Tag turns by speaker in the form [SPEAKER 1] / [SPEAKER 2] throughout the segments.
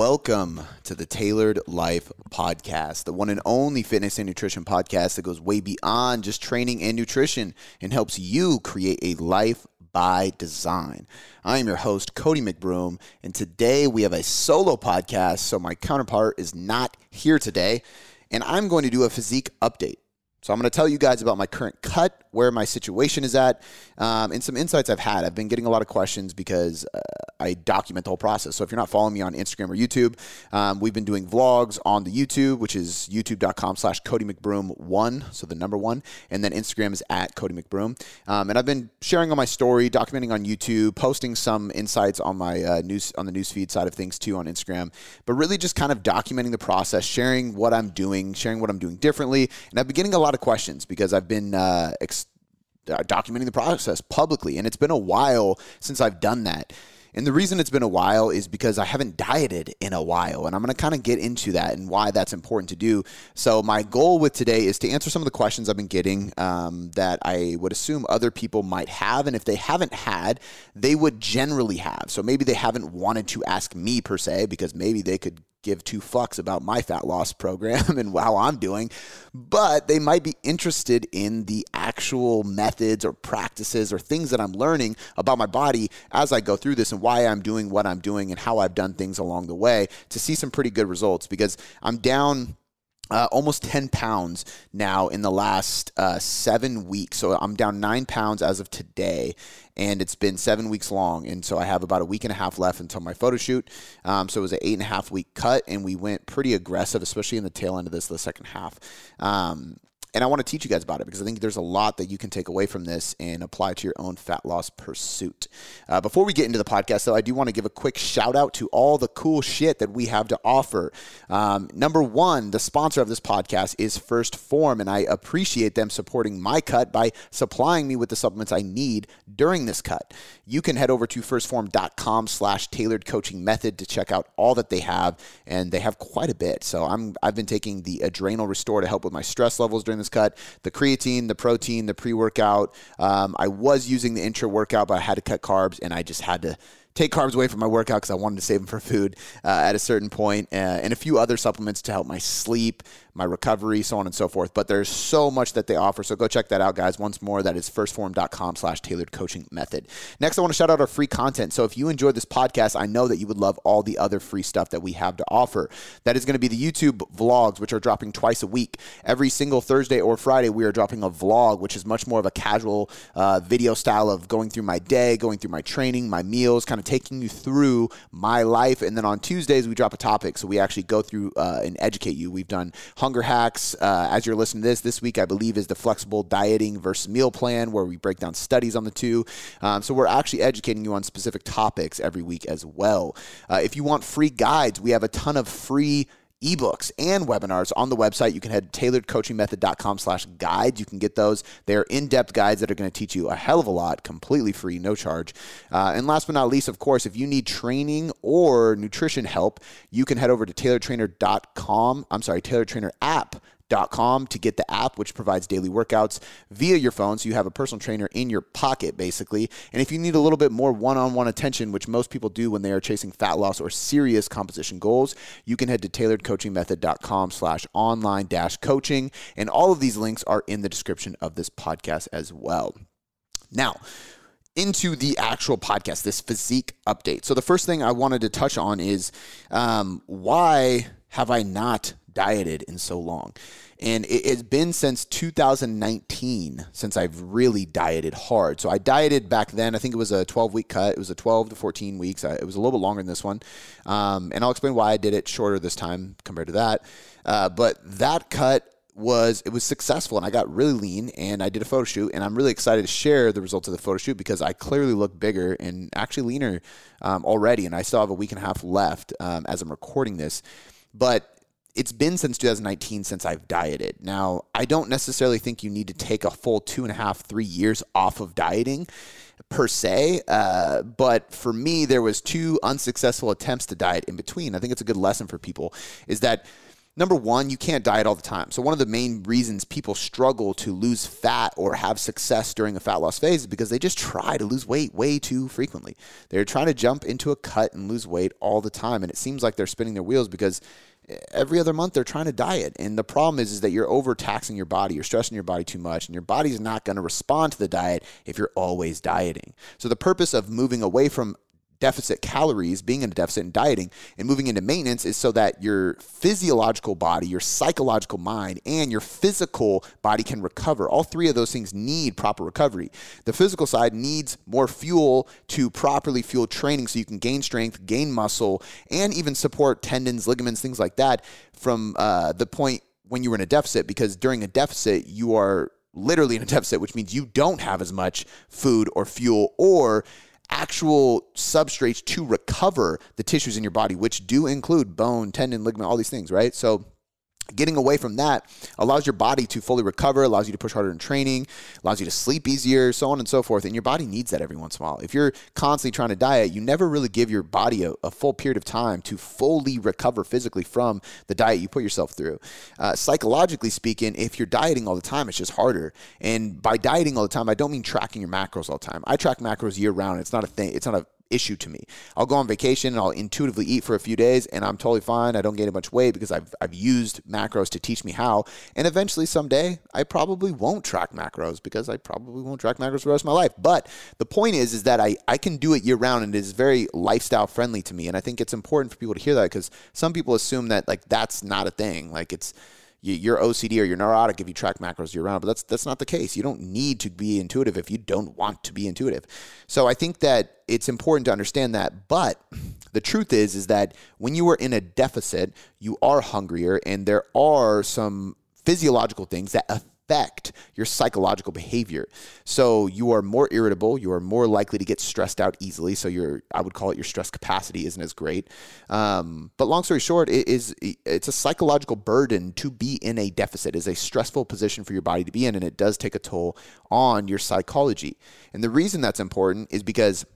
[SPEAKER 1] Welcome to the Tailored Life Podcast, the one and only fitness and nutrition podcast that goes way beyond just training and nutrition and helps you create a life by design. I am your host, Cody McBroom, and today we have a solo podcast, so my counterpart is not here today, and I'm going to do a physique update. So I'm going to tell you guys about my current cut, where my situation is at, um, and some insights I've had. I've been getting a lot of questions because uh, I document the whole process. So if you're not following me on Instagram or YouTube, um, we've been doing vlogs on the YouTube, which is youtube.com slash Cody McBroom one, so the number one, and then Instagram is at Cody McBroom. Um, and I've been sharing on my story, documenting on YouTube, posting some insights on my uh, news on the newsfeed side of things too on Instagram, but really just kind of documenting the process, sharing what I'm doing, sharing what I'm doing differently, and I've been getting a lot of questions because I've been uh, ex- uh, documenting the process publicly, and it's been a while since I've done that. And the reason it's been a while is because I haven't dieted in a while. And I'm going to kind of get into that and why that's important to do. So, my goal with today is to answer some of the questions I've been getting um, that I would assume other people might have. And if they haven't had, they would generally have. So, maybe they haven't wanted to ask me per se because maybe they could give two fucks about my fat loss program and how I'm doing, but they might be interested in the actual methods or practices or things that I'm learning about my body as I go through this and why I'm doing what I'm doing and how I've done things along the way to see some pretty good results because I'm down uh, almost 10 pounds now in the last uh, seven weeks. So I'm down nine pounds as of today, and it's been seven weeks long. And so I have about a week and a half left until my photo shoot. Um, so it was an eight and a half week cut, and we went pretty aggressive, especially in the tail end of this, the second half. Um, and I want to teach you guys about it because I think there's a lot that you can take away from this and apply to your own fat loss pursuit. Uh, before we get into the podcast, though, I do want to give a quick shout out to all the cool shit that we have to offer. Um, number one, the sponsor of this podcast is 1st Phorm, and I appreciate them supporting my cut by supplying me with the supplements I need during this cut. You can head over to firstphorm.com slash tailored coaching method to check out all that they have, and they have quite a bit. So I'm I've been taking the Adrenal Restore to help with my stress levels during cut. The creatine, the protein, the pre workout. Um, I was using the intra workout, but I had to cut carbs and I just had to take carbs away from my workout because I wanted to save them for food uh, at a certain point, uh, and a few other supplements to help my sleep, my recovery, so on and so forth. But there's so much that they offer. So go check that out, guys. Once more, that is firstphorm.com slash tailored coaching method. Next, I want to shout out our free content. So if you enjoyed this podcast, I know that you would love all the other free stuff that we have to offer. That is going to be the YouTube vlogs, which are dropping twice a week. Every single Thursday or Friday, we are dropping a vlog, which is much more of a casual uh, video style of going through my day, going through my training, my meals, kind of taking you through my life. And then on Tuesdays, we drop a topic. So we actually go through uh, and educate you. We've done hunger hacks. Uh, as you're listening to this, this week, I believe, is the flexible dieting versus meal plan, where we break down studies on the two. Um, so we're actually educating you on specific topics every week as well. Uh, if you want free guides, we have a ton of free ebooks and webinars on the website. You can head to tailoredcoachingmethod.com slash guides. You can get those. They're in-depth guides that are going to teach you a hell of a lot, completely free, no charge. Uh, and last but not least, of course, if you need training or nutrition help, you can head over to tailoredtrainer.com. I'm sorry, tailoredtrainer app com to get the app, which provides daily workouts via your phone. So you have a personal trainer in your pocket, basically. And if you need a little bit more one on one attention, which most people do when they are chasing fat loss or serious composition goals, you can head to tailoredcoachingmethod.com slash online dash coaching. And all of these links are in the description of this podcast as well. Now, into the actual podcast, this physique update. So, the first thing I wanted to touch on is um, why have I not dieted in so long. And it, has been since 2019 since I've really dieted hard. So I dieted back then. I think it was a 12 week cut. It was a 12 to 14 weeks. It was a little bit longer than this one. Um, and I'll explain why I did it shorter this time compared to that. Uh, but that cut was it was successful and I got really lean and I did a photo shoot and I'm really excited to share the results of the photo shoot because I clearly look bigger and actually leaner um, already and I still have a week and a half left um, as I'm recording this but it's been since 2019 since I've dieted. Now, I don't necessarily think you need to take a full two and a half, three years off of dieting per se. Uh, but for me, there was two unsuccessful attempts to diet in between. I think it's a good lesson for people is that number one, you can't diet all the time. So, one of the main reasons people struggle to lose fat or have success during a fat loss phase is because they just try to lose weight way too frequently. They're trying to jump into a cut and lose weight all the time. And it seems like they're spinning their wheels because every other month they're trying to diet and the problem is, is that you're overtaxing your body you're stressing your body too much and your body's not going to respond to the diet if you're always dieting so the purpose of moving away from deficit calories, being in a deficit and dieting, and moving into maintenance is so that your physiological body, your psychological mind, and your physical body can recover. All three of those things need proper recovery. The physical side needs more fuel to properly fuel training so you can gain strength, gain muscle, and even support tendons, ligaments, things like that from uh, the point when you were in a deficit because during a deficit, you are literally in a deficit, which means you don't have as much food or fuel or actual substrates to recover the tissues in your body, which do include bone, tendon, ligament, all these things, right? So Getting away from that allows your body to fully recover, allows you to push harder in training, allows you to sleep easier, so on and so forth. And your body needs that every once in a while. If you're constantly trying to diet, you never really give your body a, a full period of time to fully recover physically from the diet you put yourself through. Uh, psychologically speaking, if you're dieting all the time, it's just harder. And by dieting all the time, I don't mean tracking your macros all the time. I track macros year round. It's not a thing. It's not a issue to me. I'll go on vacation and I'll intuitively eat for a few days and I'm totally fine. I don't gain a bunch weight because I've, I've used macros to teach me how. And eventually, someday, I probably won't track macros because I probably won't track macros for the rest of my life. But the point is, is that I, I can do it year round and it is very lifestyle friendly to me. And I think it's important for people to hear that because some people assume that like that's not a thing. Like it's, you're OCD or you're neurotic if you track macros year round, but that's that's not the case. You don't need to be intuitive if you don't want to be intuitive. So I think that it's important to understand that. But the truth is, is that when you are in a deficit, you are hungrier, and there are some physiological things that affect your psychological behavior. So you are more irritable, you are more likely to get stressed out easily. So your, I would call it your stress capacity isn't as great. Um, but long story short, it is it's a psychological burden to be in a deficit. Is a stressful position for your body to be in, and it does take a toll on your psychology. And the reason that's important is because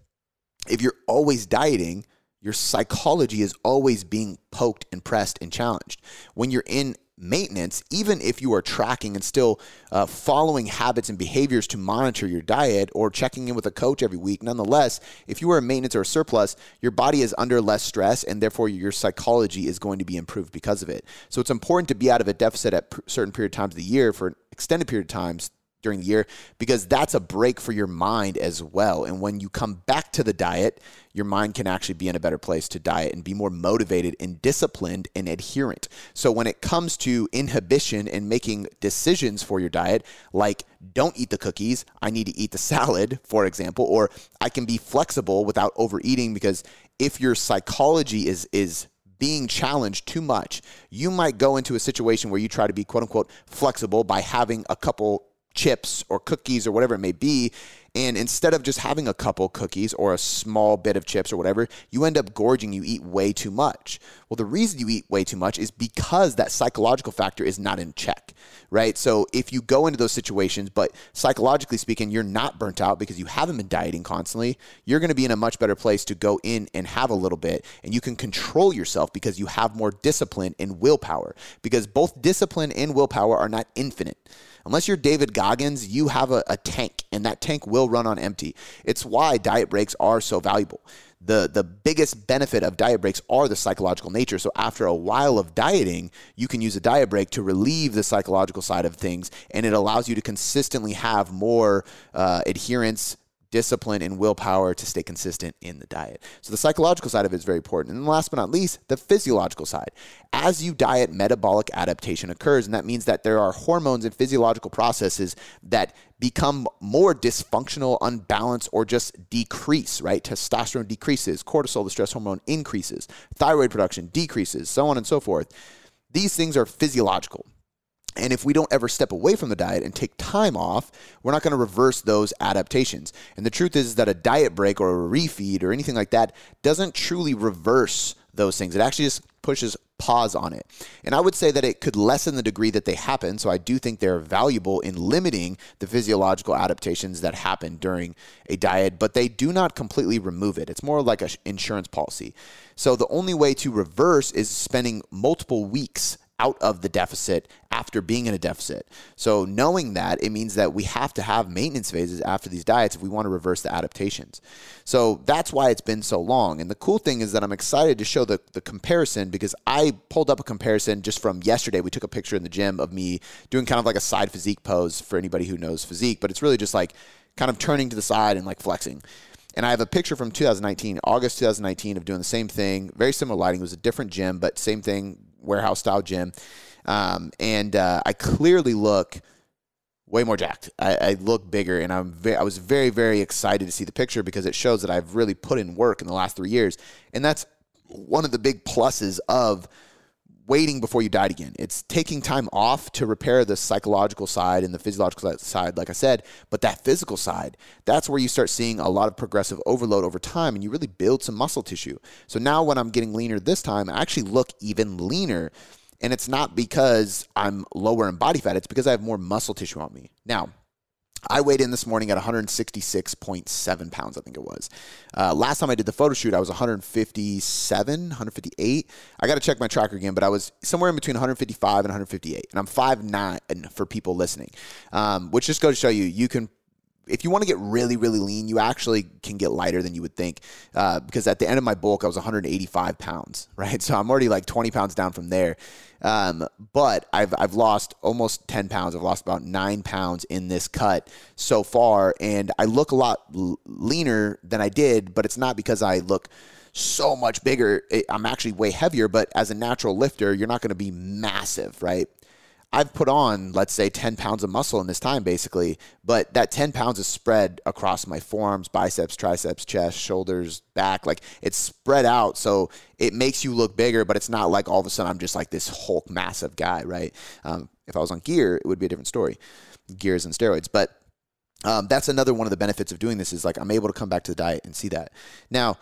[SPEAKER 1] if you're always dieting, your psychology is always being poked and pressed and challenged. When you're in maintenance, even if you are tracking and still uh, following habits and behaviors to monitor your diet or checking in with a coach every week, nonetheless, if you are in maintenance or a surplus, your body is under less stress and therefore your psychology is going to be improved because of it. So it's important to be out of a deficit at certain period of times of the year for extended period of times during the year because that's a break for your mind as well. And when you come back to the diet, your mind can actually be in a better place to diet and be more motivated and disciplined and adherent. So when it comes to inhibition and making decisions for your diet, like don't eat the cookies, I need to eat the salad, for example, or I can be flexible without overeating because if your psychology is is being challenged too much, you might go into a situation where you try to be quote unquote flexible by having a couple chips or cookies or whatever it may be. And instead of just having a couple cookies or a small bit of chips or whatever, you end up gorging. You eat way too much. Well, the reason you eat way too much is because that psychological factor is not in check, right? So if you go into those situations, but psychologically speaking, you're not burnt out because you haven't been dieting constantly, you're going to be in a much better place to go in and have a little bit. And you can control yourself because you have more discipline and willpower, because both discipline and willpower are not infinite. Unless you're David Goggins, you have a, a tank, and that tank will run on empty. It's why diet breaks are so valuable the the biggest benefit of diet breaks are the psychological nature. So after a while of dieting, you can use a diet break to relieve the psychological side of things, and it allows you to consistently have more uh, adherence, discipline and willpower to stay consistent in the diet. So the psychological side of it is very important. And last but not least, the physiological side. As you diet, metabolic adaptation occurs, and that means that there are hormones and physiological processes that become more dysfunctional, unbalanced, or just decrease, right? Testosterone decreases, cortisol, the stress hormone, increases, thyroid production decreases, so on and so forth. These things are physiological. And if we don't ever step away from the diet and take time off, we're not going to reverse those adaptations. And the truth is that a diet break or a refeed or anything like that doesn't truly reverse those things. It actually just pushes pause on it. And I would say that it could lessen the degree that they happen. So I do think they're valuable in limiting the physiological adaptations that happen during a diet, but they do not completely remove it. It's more like an insurance policy. So the only way to reverse is spending multiple weeks out of the deficit after being in a deficit. So, knowing that, it means that we have to have maintenance phases after these diets if we want to reverse the adaptations. So, that's why it's been so long. And the cool thing is that I'm excited to show the, the comparison because I pulled up a comparison just from yesterday. We took a picture in the gym of me doing kind of like a side physique pose for anybody who knows physique, but it's really just like kind of turning to the side and like flexing. And I have a picture from 2019, August 2019, of doing the same thing. Very similar lighting. It was a different gym, but same thing, warehouse style gym. Um, and uh, I clearly look way more jacked. I, I look bigger, and I'm ve- I was very very excited to see the picture because it shows that I've really put in work in the last three years, and that's one of the big pluses of waiting before you died again. It's taking time off to repair the psychological side and the physiological side, like I said, but that physical side, that's where you start seeing a lot of progressive overload over time and you really build some muscle tissue. So now when I'm getting leaner this time, I actually look even leaner. And it's not because I'm lower in body fat, it's because I have more muscle tissue on me. Now, I weighed in this morning at 166.7 pounds, I think it was. Uh, last time I did the photo shoot, I was 157, 158. I got to check my tracker again, but I was somewhere in between 155 and 158. And I'm 5'9 for people listening, um, which just goes to show you, you can if you want to get really, really lean, you actually can get lighter than you would think. Uh, because at the end of my bulk, I was 185 pounds, right? So I'm already like 20 pounds down from there. Um, but I've, I've lost almost 10 pounds. I've lost about nine pounds in this cut so far. And I look a lot leaner than I did, but it's not because I look so much bigger. I'm actually way heavier, but as a natural lifter, you're not going to be massive, right? I've put on, let's say, 10 pounds of muscle in this time, basically, but that 10 pounds is spread across my forearms, biceps, triceps, chest, shoulders, back. Like it's spread out. So it makes you look bigger, but it's not like all of a sudden I'm just like this Hulk massive guy, right? Um, if I was on gear, it would be a different story gears and steroids. But um, that's another one of the benefits of doing this is like I'm able to come back to the diet and see that. Now,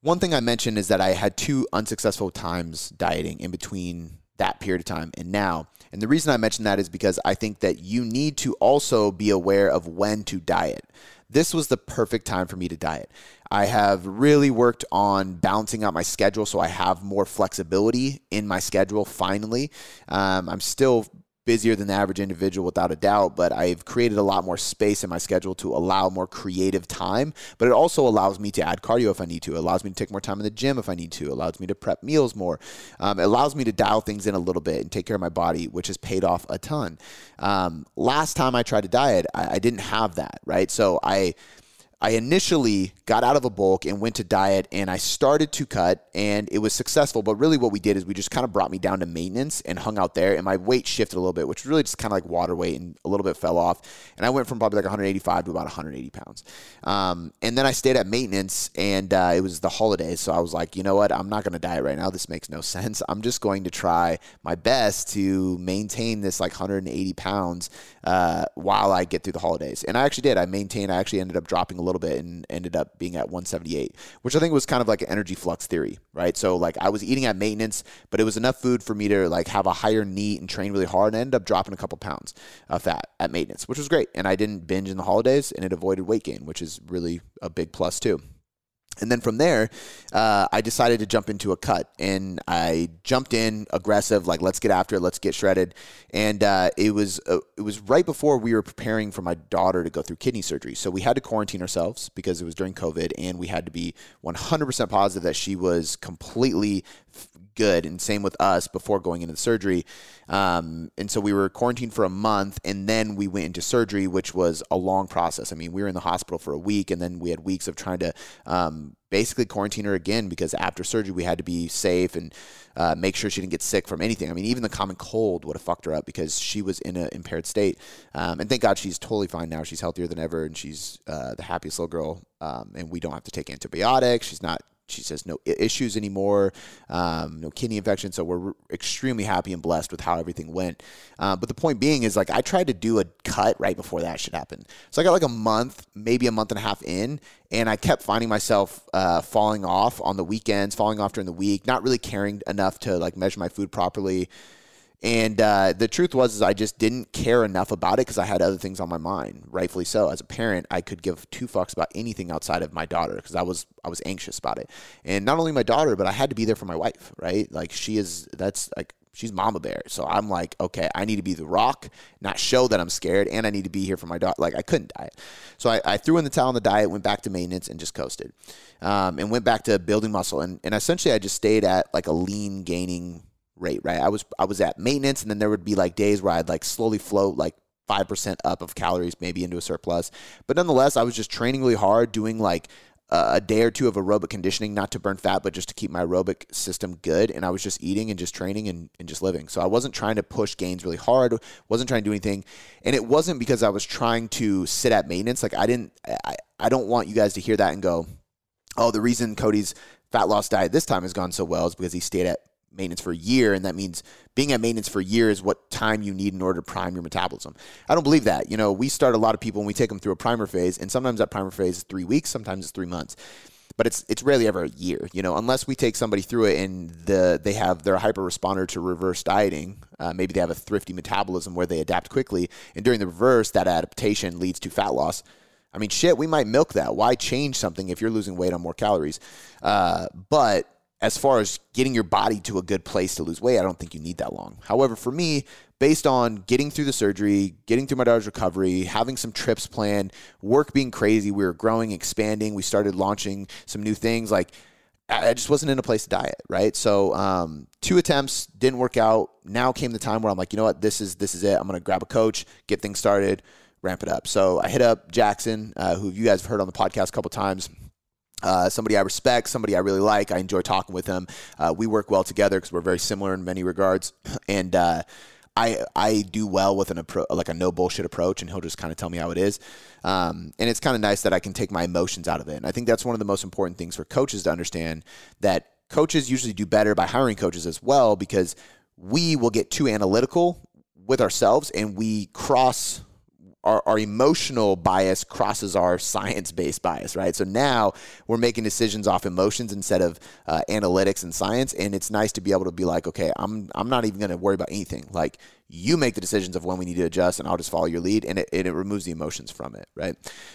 [SPEAKER 1] one thing I mentioned is that I had two unsuccessful times dieting in between that period of time and now. And the reason I mention that is because I think that you need to also be aware of when to diet. This was the perfect time for me to diet. I have really worked on balancing out my schedule so I have more flexibility in my schedule finally. Um, I'm still busier than the average individual without a doubt, but I've created a lot more space in my schedule to allow more creative time. But it also allows me to add cardio if I need to. It allows me to take more time in the gym if I need to. It allows me to prep meals more. Um, it allows me to dial things in a little bit and take care of my body, which has paid off a ton. Um, last time I tried to diet, I, I didn't have that, right? So I I initially got out of a bulk and went to diet and I started to cut and it was successful. But really, what we did is we just kind of brought me down to maintenance and hung out there. And my weight shifted a little bit, which really just kind of like water weight and a little bit fell off. And I went from probably like 185 to about 180 pounds. Um, and then I stayed at maintenance and uh, it was the holidays. So I was like, you know what? I'm not going to diet right now. This makes no sense. I'm just going to try my best to maintain this like 180 pounds uh, while I get through the holidays. And I actually did. I maintained, I actually ended up dropping a little bit and ended up being at 178, which I think was kind of like an energy flux theory, right? So like I was eating at maintenance, but it was enough food for me to like have a higher NEAT and train really hard and I ended up dropping a couple pounds of fat at maintenance, which was great. And I didn't binge in the holidays and it avoided weight gain, which is really a big plus too. And then from there, uh, I decided to jump into a cut, and I jumped in aggressive, like let's get after it, let's get shredded. And uh, it was uh, it was right before we were preparing for my daughter to go through kidney surgery, so we had to quarantine ourselves because it was during COVID, and we had to be 100% positive that she was completely good, and same with us before going into the surgery. Um, and so we were quarantined for a month, and then we went into surgery, which was a long process. I mean, we were in the hospital for a week, and then we had weeks of trying to um, basically quarantine her again because after surgery we had to be safe and uh, make sure she didn't get sick from anything. I mean, even the common cold would have fucked her up because she was in an impaired state. Um, and thank God she's totally fine now. She's healthier than ever, and she's uh, the happiest little girl. Um, and we don't have to take antibiotics. She's not she says no issues anymore, um, no kidney infection. So we're extremely happy and blessed with how everything went. Uh, but the point being is like I tried to do a cut right before that should happen. So I got like a month, maybe a month and a half in, and I kept finding myself uh, falling off on the weekends, falling off during the week, not really caring enough to like measure my food properly. And uh, the truth was, is I just didn't care enough about it because I had other things on my mind. Rightfully so. As a parent, I could give two fucks about anything outside of my daughter because I was I was anxious about it. And not only my daughter, but I had to be there for my wife. Right? Like she is. That's like she's mama bear. So I'm like, okay, I need to be the rock, not show that I'm scared, and I need to be here for my daughter. Like I couldn't diet. So I, I, threw in the towel on the diet, went back to maintenance and just coasted. Um, and went back to building muscle. And, and essentially I just stayed at like a lean gaining rate, right? I was I was at maintenance and then there would be like days where I'd like slowly float like 5% up of calories maybe into a surplus. But nonetheless, I was just training really hard, doing like a day or two of aerobic conditioning, not to burn fat, but just to keep my aerobic system good. And I was just eating and just training and, and just living. So I wasn't trying to push gains really hard, wasn't trying to do anything. And it wasn't because I was trying to sit at maintenance. Like I didn't, I, I don't want you guys to hear that and go, oh, the reason Cody's fat loss diet this time has gone so well is because he stayed at maintenance for a year, and that means being at maintenance for a year is what time you need in order to prime your metabolism. I don't believe that. You know, we start a lot of people and we take them through a primer phase, and sometimes that primer phase is three weeks, sometimes it's three months. But it's it's rarely ever a year, you know, unless we take somebody through it and the they have their hyper responder to reverse dieting. Uh, maybe they have a thrifty metabolism where they adapt quickly, and during the reverse, that adaptation leads to fat loss. I mean, shit, we might milk that. Why change something if you're losing weight on more calories? Uh, but as far as getting your body to a good place to lose weight, I don't think you need that long. However, for me, based on getting through the surgery, getting through my daughter's recovery, having some trips planned, work being crazy, we were growing, expanding, we started launching some new things. Like, I just wasn't in a place to diet, right? So, um, two attempts didn't work out. Now came the time where I'm like, you know what, this is this is it. I'm gonna grab a coach, get things started, ramp it up. So I hit up Jackson, uh, who you guys have heard on the podcast a couple times uh, somebody I respect, somebody I really like. I enjoy talking with him. Uh, we work well together because we're very similar in many regards. And uh, I I do well with an approach, like a no bullshit approach, and he'll just kind of tell me how it is. Um, and it's kind of nice that I can take my emotions out of it. And I think that's one of the most important things for coaches to understand that coaches usually do better by hiring coaches as well because we will get too analytical with ourselves and we cross our, our emotional bias crosses our science based bias, right? So now we're making decisions off emotions instead of uh, analytics and science. And it's nice to be able to be like, okay, I'm, I'm not even going to worry about anything. Like, you make the decisions of when we need to adjust, and I'll just follow your lead, and it, and it removes the emotions from it, right?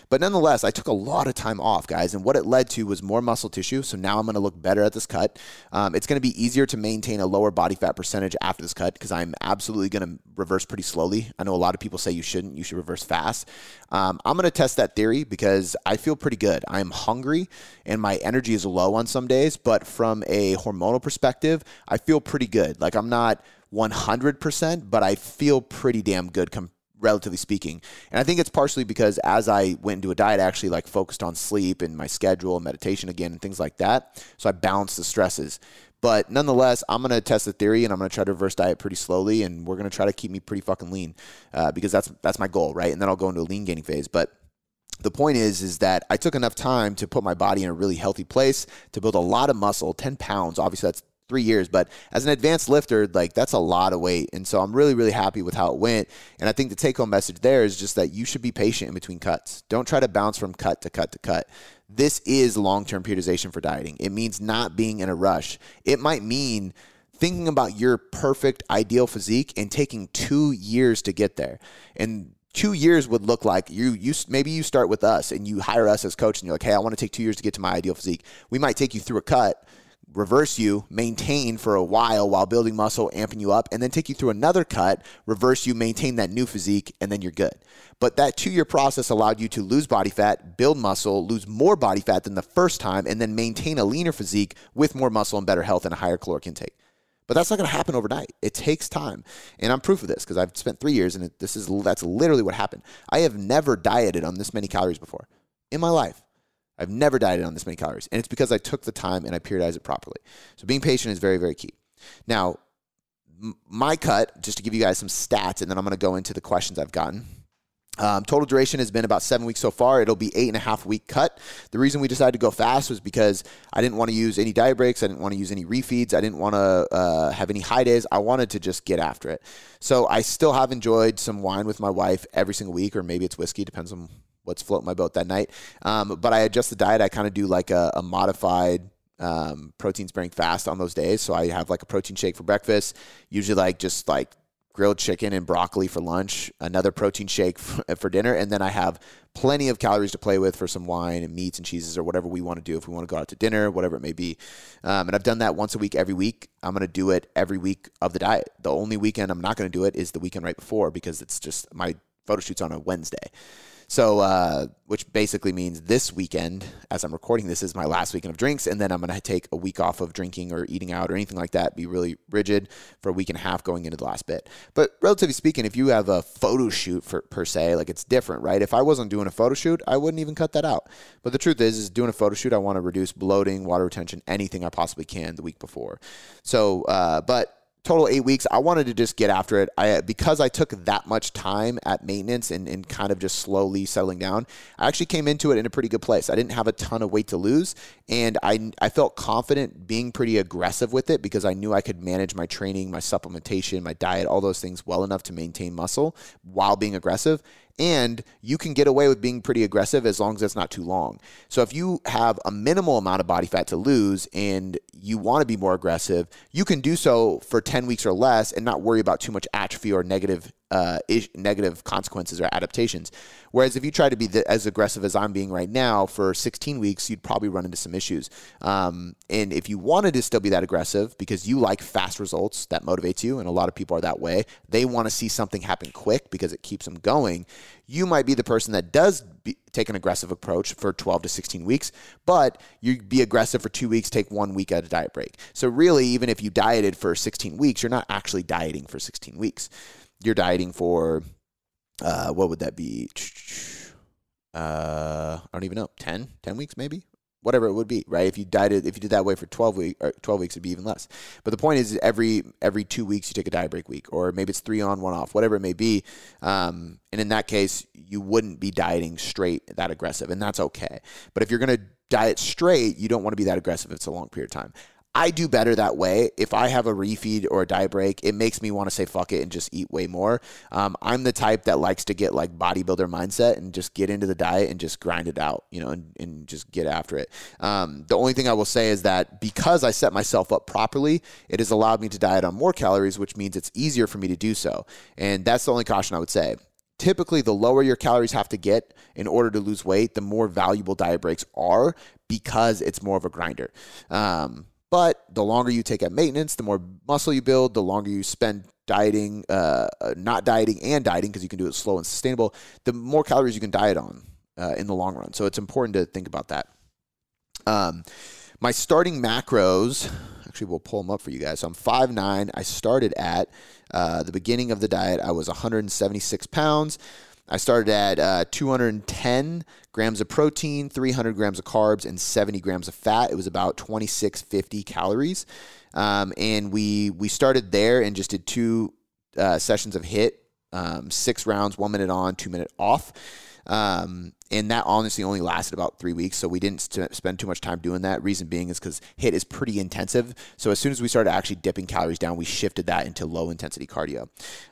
[SPEAKER 1] But nonetheless, I took a lot of time off, guys, and what it led to was more muscle tissue. So now I'm going to look better at this cut. Um, it's going to be easier to maintain a lower body fat percentage after this cut because I'm absolutely going to reverse pretty slowly. I know a lot of people say you shouldn't; you should reverse fast. Um, I'm going to test that theory because I feel pretty good. I'm hungry, and my energy is low on some days, but from a hormonal perspective, I feel pretty good. Like I'm not 100%, but I feel pretty damn good com- relatively speaking. And I think it's partially because as I went into a diet, I actually like focused on sleep and my schedule and meditation again and things like that. So I balanced the stresses. But nonetheless, I'm going to test the theory and I'm going to try to reverse diet pretty slowly. And we're going to try to keep me pretty fucking lean uh, because that's, that's my goal, right? And then I'll go into a lean gaining phase. But the point is is that i took enough time to put my body in a really healthy place to build a lot of muscle 10 pounds obviously that's three years. But as an advanced lifter, like that's a lot of weight. And so I'm really, really happy with how it went. And I think the take home message there is just that you should be patient in between cuts. Don't try to bounce from cut to cut to cut. This is long term periodization for dieting. It means not being in a rush. It might mean thinking about your perfect ideal physique and taking two years to get there. And two years would look like you you maybe you start with us and you hire us as coach and you're like hey i want to take two years to get to my ideal physique we might take you through a cut reverse you, maintain for a while while building muscle, amping you up, and then take you through another cut, reverse you, maintain that new physique, and then you're good. But that two year process allowed you to lose body fat, build muscle, lose more body fat than the first time, and then maintain a leaner physique with more muscle and better health and a higher caloric intake. But that's not going to happen overnight. It takes time, and I'm proof of this because I've spent three years, and this is that's literally what happened. I have never dieted on this many calories before in my life. I've never dieted on this many calories. And it's because I took the time and I periodized it properly. So being patient is very, very key. Now, m- my cut, just to give you guys some stats, and then I'm going to go into the questions I've gotten. Um, total duration has been about seven weeks so far. It'll be eight and a half week cut. The reason we decided to go fast was because I didn't want to use any diet breaks. I didn't want to use any refeeds. I didn't want to uh, have any high days. I wanted to just get after it. So I still have enjoyed some wine with my wife every single week, or maybe it's whiskey, depends on what's floating my boat that night. Um, but I adjust the diet. I kind of do like a, a modified um, protein sparing fast on those days. So I have like a protein shake for breakfast, usually like just like grilled chicken and broccoli for lunch, another protein shake for dinner, and then I have plenty of calories to play with for some wine and meats and cheeses or whatever we want to do. If we want to go out to dinner, whatever it may be, um, and I've done that once a week, every week. I'm going to do it every week of the diet. The only weekend I'm not going to do it is the weekend right before because it's just my photo shoots on a Wednesday. So, uh, which basically means this weekend, as I'm recording this, is my last weekend of drinks, and then I'm going to take a week off of drinking or eating out or anything like that. Be really rigid for a week and a half going into the last bit. But relatively speaking, if you have a photo shoot for per se, like it's different, right? If I wasn't doing a photo shoot, I wouldn't even cut that out. But the truth is, is doing a photo shoot, I want to reduce bloating, water retention, anything I possibly can the week before. So, uh, but total eight weeks. I wanted to just get after it. I because I took that much time at maintenance and, and kind of just slowly settling down. I actually came into it in a pretty good place. I didn't have a ton of weight to lose, and I I felt confident being pretty aggressive with it because I knew I could manage my training, my supplementation, my diet, all those things well enough to maintain muscle while being aggressive and you can get away with being pretty aggressive as long as it's not too long. So if you have a minimal amount of body fat to lose and you want to be more aggressive, you can do so for 10 weeks or less and not worry about too much atrophy or negative uh, negative consequences or adaptations. Whereas if you try to be the, as aggressive as I'm being right now for 16 weeks, you'd probably run into some issues. Um, and if you wanted to still be that aggressive because you like fast results, that motivates you, and a lot of people are that way. They want to see something happen quick because it keeps them going. You might be the person that does be, take an aggressive approach for 12 to 16 weeks, but you'd be aggressive for two weeks, take one week at a diet break. So really, even if you dieted for 16 weeks, you're not actually dieting for 16 weeks you're dieting for uh, what would that be? Uh, I don't even know. 10, 10 weeks maybe? Whatever it would be, right? If you dieted, if you did that way for 12 week or 12 weeks, it'd be even less. But the point is every, every two weeks you take a diet break week, or maybe it's three on, one off, whatever it may be. Um, and in that case, you wouldn't be dieting straight that aggressive, and that's okay. But if you're to diet straight, you don't want to be that aggressive. It's a long period of time. I do better that way. If I have a refeed or a diet break, it makes me want to say fuck it and just eat way more. Um, I'm the type that likes to get like bodybuilder mindset and just get into the diet and just grind it out, you know, and, and just get after it. Um, the only thing I will say is that because I set myself up properly, it has allowed me to diet on more calories, which means it's easier for me to do so. And that's the only caution I would say typically the lower your calories have to get in order to lose weight, the more valuable diet breaks are because it's more of a grinder. Um, but the longer you take at maintenance, the more muscle you build, the longer you spend dieting, uh, uh not dieting and dieting because you can do it slow and sustainable, the more calories you can diet on uh, in the long run. So it's important to think about that. Um, my starting macros, actually, we'll pull them up for you guys. So I'm 5'9. I started at uh, the beginning of the diet, I was 176 pounds. I started at uh, 210 grams of protein, 300 grams of carbs, and 70 grams of fat. It was about 2650 calories. Um, and we we started there and just did two uh, sessions of HIT, um, six rounds, one minute on, two minute off. Um, and that honestly only lasted about three weeks, so we didn't st- spend too much time doing that. Reason being is because HIT is pretty intensive. So as soon as we started actually dipping calories down, we shifted that into low intensity cardio.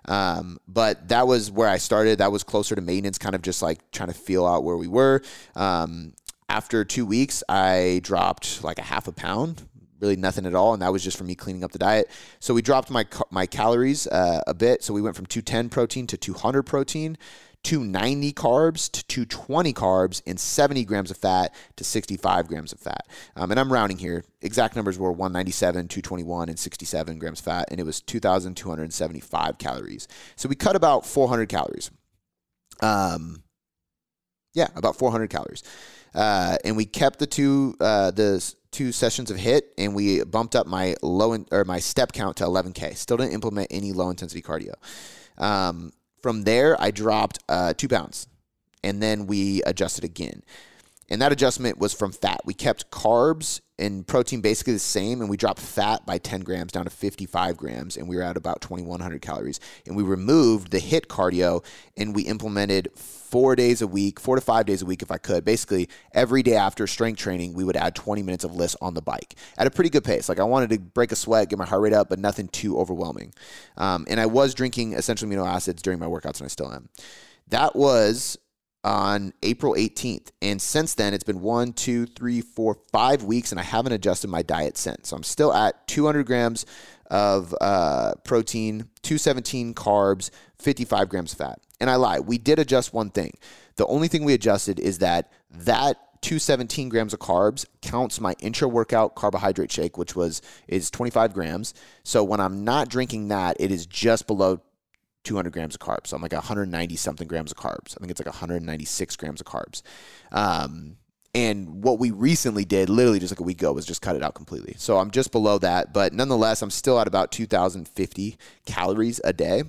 [SPEAKER 1] Um, but that was where I started. That was closer to maintenance, kind of just like trying to feel out where we were. Um, after two weeks, I dropped like a half a pound, really nothing at all, and that was just for me cleaning up the diet. So we dropped my my calories uh, a bit. So we went from 210 protein to 200 protein. 290 carbs to 220 carbs and 70 grams of fat to 65 grams of fat. Um, and I'm rounding here. Exact numbers were 197, 221, and 67 grams fat, and it was 2,275 calories. So we cut about 400 calories. Um, yeah, about 400 calories. Uh, and we kept the two uh, the two sessions of HIT, and we bumped up my low in, or my step count to 11k. Still didn't implement any low intensity cardio. Um, from there, I dropped uh, two pounds, and then we adjusted again. And that adjustment was from fat. We kept carbs and protein basically the same, and we dropped fat by 10 grams down to 55 grams, and we were at about 2,100 calories. And we removed the HIT cardio, and we implemented four days a week, four to five days a week if I could. Basically, every day after strength training, we would add 20 minutes of LISS on the bike at a pretty good pace. Like I wanted to break a sweat, get my heart rate up, but nothing too overwhelming. Um, and I was drinking essential amino acids during my workouts, and I still am. That was on April 18th. And since then, it's been one, two, three, four, five weeks, and I haven't adjusted my diet since. So I'm still at 200 grams of uh, protein, 217 carbs, 55 grams of fat. And I lie, we did adjust one thing. The only thing we adjusted is that that 217 grams of carbs counts my intra workout carbohydrate shake, which was is 25 grams. So when I'm not drinking that, it is just below 200 grams of carbs. So I'm like 190 something grams of carbs. I think it's like 196 grams of carbs. Um, and what we recently did, literally just like a week ago, was just cut it out completely. So I'm just below that, but nonetheless, I'm still at about 2,050 calories a day,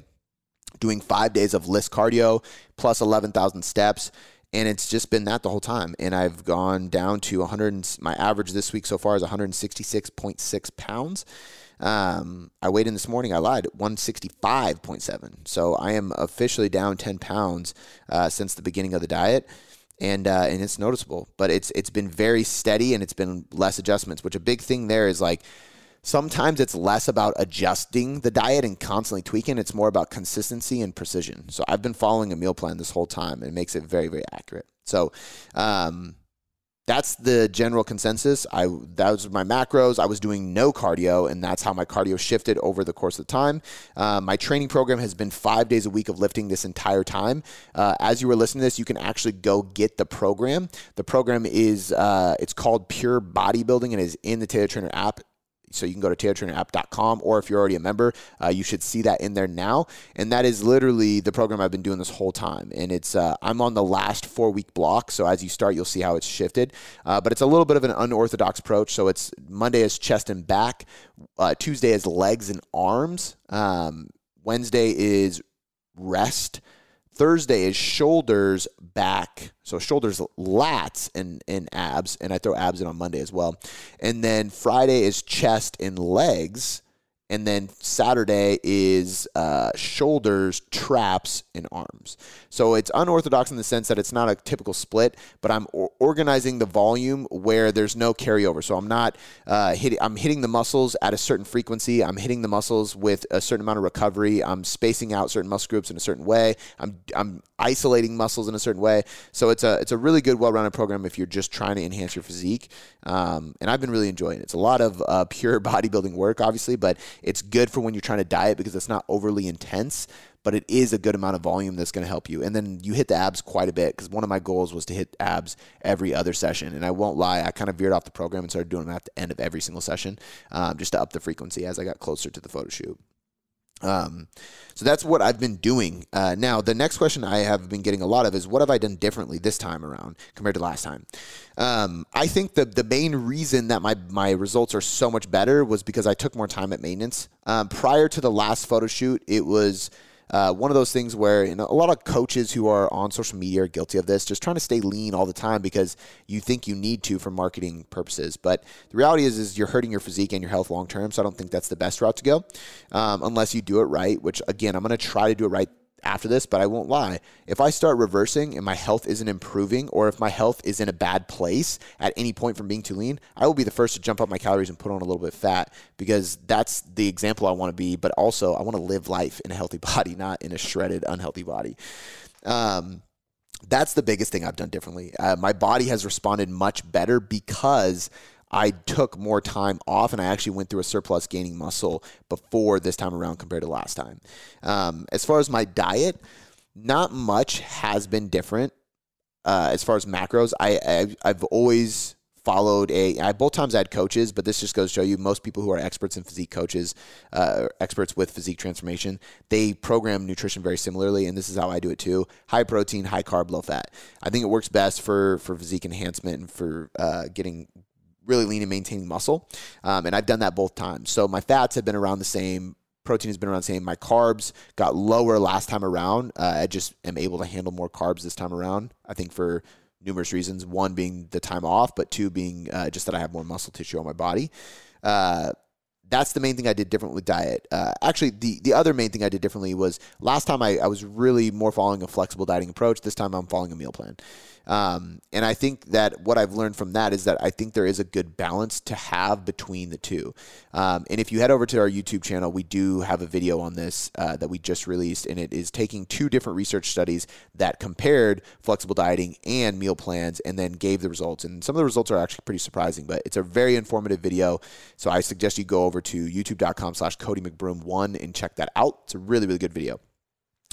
[SPEAKER 1] doing five days of LISS cardio plus 11,000 steps. And it's just been that the whole time. And I've gone down to 100. My average this week so far is 166.6 pounds. Um, I weighed in this morning. I lied, 165.7. So I am officially down 10 pounds uh, since the beginning of the diet. And, uh, and it's noticeable, but it's it's been very steady and it's been less adjustments. Which a big thing there is like sometimes it's less about adjusting the diet and constantly tweaking. It's more about consistency and precision. So I've been following a meal plan this whole time and it makes it very, very accurate. So, um, that's the general consensus. I those were my macros. I was doing no cardio, and that's how my cardio shifted over the course of time. Uh, my training program has been five days a week of lifting this entire time. Uh, as you were listening to this, you can actually go get the program. The program is uh, it's called Pure Bodybuilding and is in the Tailored Trainer app. So you can go to TailoredTrainerApp.com, or if you're already a member, uh, you should see that in there now. And that is literally the program I've been doing this whole time. And it's uh, I'm on the last four week block, so as you start, you'll see how it's shifted. Uh, but it's a little bit of an unorthodox approach. So it's Monday is chest and back, uh, Tuesday is legs and arms, um, Wednesday is rest. Thursday is shoulders, back. So shoulders, lats, and, and abs. And I throw abs in on Monday as well. And then Friday is chest and legs. And then Saturday is uh, shoulders, traps, and arms. So it's unorthodox in the sense that it's not a typical split, but I'm or- organizing the volume where there's no carryover. So I'm not uh, hitting. I'm hitting the muscles at a certain frequency. I'm hitting the muscles with a certain amount of recovery. I'm spacing out certain muscle groups in a certain way. I'm I'm isolating muscles in a certain way. So it's a it's a really good, well-rounded program if you're just trying to enhance your physique. Um, and I've been really enjoying it. It's a lot of uh, pure bodybuilding work, obviously, but it's good for when you're trying to diet because it's not overly intense, but it is a good amount of volume that's going to help you. And then you hit the abs quite a bit because one of my goals was to hit abs every other session. And I won't lie, I kind of veered off the program and started doing them at the end of every single session um, just to up the frequency as I got closer to the photo shoot. Um, so that's what I've been doing. Uh, now, the next question I have been getting a lot of is what have I done differently this time around compared to last time? Um, I think the the main reason that my my results are so much better was because I took more time at maintenance. Um, prior to the last photo shoot, it was uh, one of those things where you know a lot of coaches who are on social media are guilty of this, just trying to stay lean all the time because you think you need to for marketing purposes. But the reality is, is you're hurting your physique and your health long term. So I don't think that's the best route to go, um, unless you do it right. Which again, I'm going to try to do it right after this, but I won't lie. If I start reversing and my health isn't improving, or if my health is in a bad place at any point from being too lean, I will be the first to jump up my calories and put on a little bit of fat because that's the example I want to be. But also, I want to live life in a healthy body, not in a shredded, unhealthy body. Um, that's the biggest thing I've done differently. Uh, my body has responded much better because I took more time off and I actually went through a surplus gaining muscle before this time around compared to last time. Um, as far as my diet, not much has been different. Uh, as far as macros, I, I I've always followed a I, both times I had coaches, but this just goes to show you most people who are experts in physique coaches, uh, experts with physique transformation, they program nutrition very similarly, and this is how I do it too: high protein, high carb, low fat. I think it works best for for physique enhancement and for uh, getting really lean and maintaining muscle. Um, and I've done that both times. So my fats have been around the same. Protein has been around the same. My carbs got lower last time around. Uh, I just am able to handle more carbs this time around. I think for numerous reasons. One being the time off, but two being uh, just that I have more muscle tissue on my body. Uh, that's the main thing I did different with diet. Uh, actually, the, the other main thing I did differently was last time I, I was really more following a flexible dieting approach. This time I'm following a meal plan. Um, and I think that what I've learned from that is that I think there is a good balance to have between the two. Um, and if you head over to our YouTube channel, we do have a video on this uh, that we just released, and it is taking two different research studies that compared flexible dieting and meal plans and then gave the results. And some of the results are actually pretty surprising, but it's a very informative video. So I suggest you go over to youtube.com slash Cody McBroom1 and check that out. It's a really, really good video.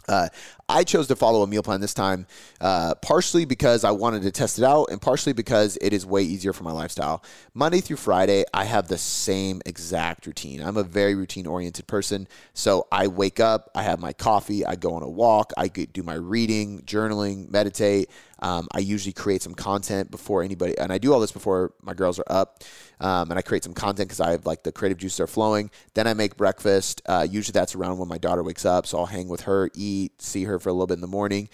[SPEAKER 1] Uh, I chose to follow a meal plan this time, uh, partially because I wanted to test it out, and partially because it is way easier for my lifestyle. Monday through Friday, I have the same exact routine. I'm a very routine oriented person. So I wake up, I have my coffee, I go on a walk, I do my reading, journaling, meditate. Um, I usually create some content before anybody, and I do all this before my girls are up. Um, and I create some content because I have like the creative juices are flowing. Then I make breakfast. Uh, usually that's around when my daughter wakes up, so I'll hang with her, eat, see her for a little bit in the morning.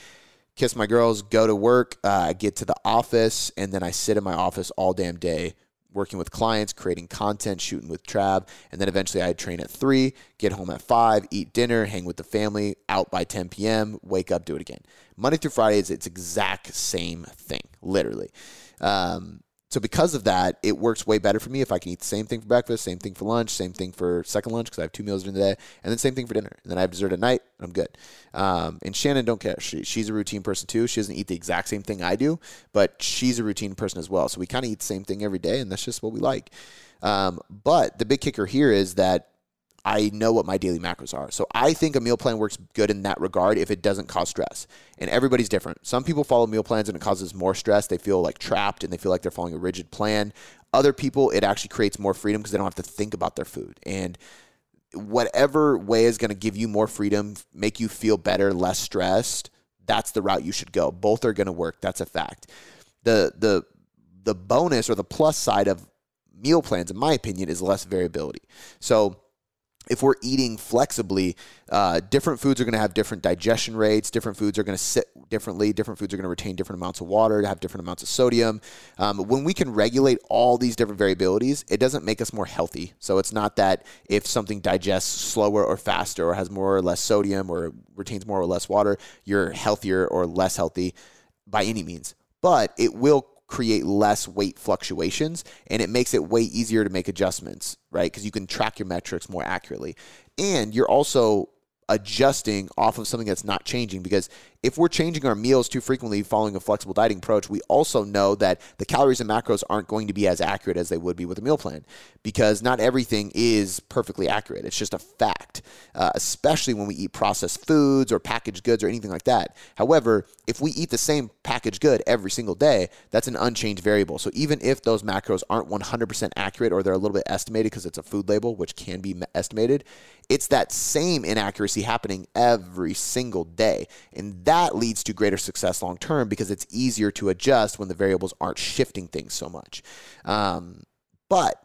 [SPEAKER 1] Kiss my girls, go to work. Uh, get to the office, and then I sit in my office all damn day working with clients, creating content, shooting with Trav, and then eventually I'd train at three, get home at five, eat dinner, hang with the family, out by 10 p.m., wake up, do it again. Monday through Friday is its exact same thing, literally. Um, so because of that, it works way better for me if I can eat the same thing for breakfast, same thing for lunch, same thing for second lunch because I have two meals during the day, and then same thing for dinner. And then I have dessert at night, I'm good. Um, and Shannon don't care. She, she's a routine person too. She doesn't eat the exact same thing I do, but she's a routine person as well. So we kind of eat the same thing every day, and that's just what we like. Um, but the big kicker here is that I know what my daily macros are. So I think a meal plan works good in that regard if it doesn't cause stress. And everybody's different. Some people follow meal plans and it causes more stress. They feel like trapped and they feel like they're following a rigid plan. Other people, it actually creates more freedom because they don't have to think about their food. And whatever way is going to give you more freedom, make you feel better, less stressed, that's the route you should go. Both are going to work. That's a fact. The the the bonus or the plus side of meal plans, in my opinion, is less variability. So if we're eating flexibly, uh, different foods are going to have different digestion rates. Different foods are going to sit differently. Different foods are going to retain different amounts of water, to have different amounts of sodium. Um, when we can regulate all these different variabilities, it doesn't make us more healthy. So it's not that if something digests slower or faster, or has more or less sodium, or retains more or less water, you're healthier or less healthy by any means. But it will create less weight fluctuations and it makes it way easier to make adjustments, right? Because you can track your metrics more accurately. And you're also adjusting off of something that's not changing because if we're changing our meals too frequently following a flexible dieting approach, we also know that the calories and macros aren't going to be as accurate as they would be with a meal plan because not everything is perfectly accurate. It's just a fact, uh, especially when we eat processed foods or packaged goods or anything like that. However, if we eat the same packaged good every single day, that's an unchanged variable. So even if those macros aren't 100% accurate or they're a little bit estimated because it's a food label, which can be estimated, it's that same inaccuracy happening every single day. And that that leads to greater success long term because it's easier to adjust when the variables aren't shifting things so much. Um, but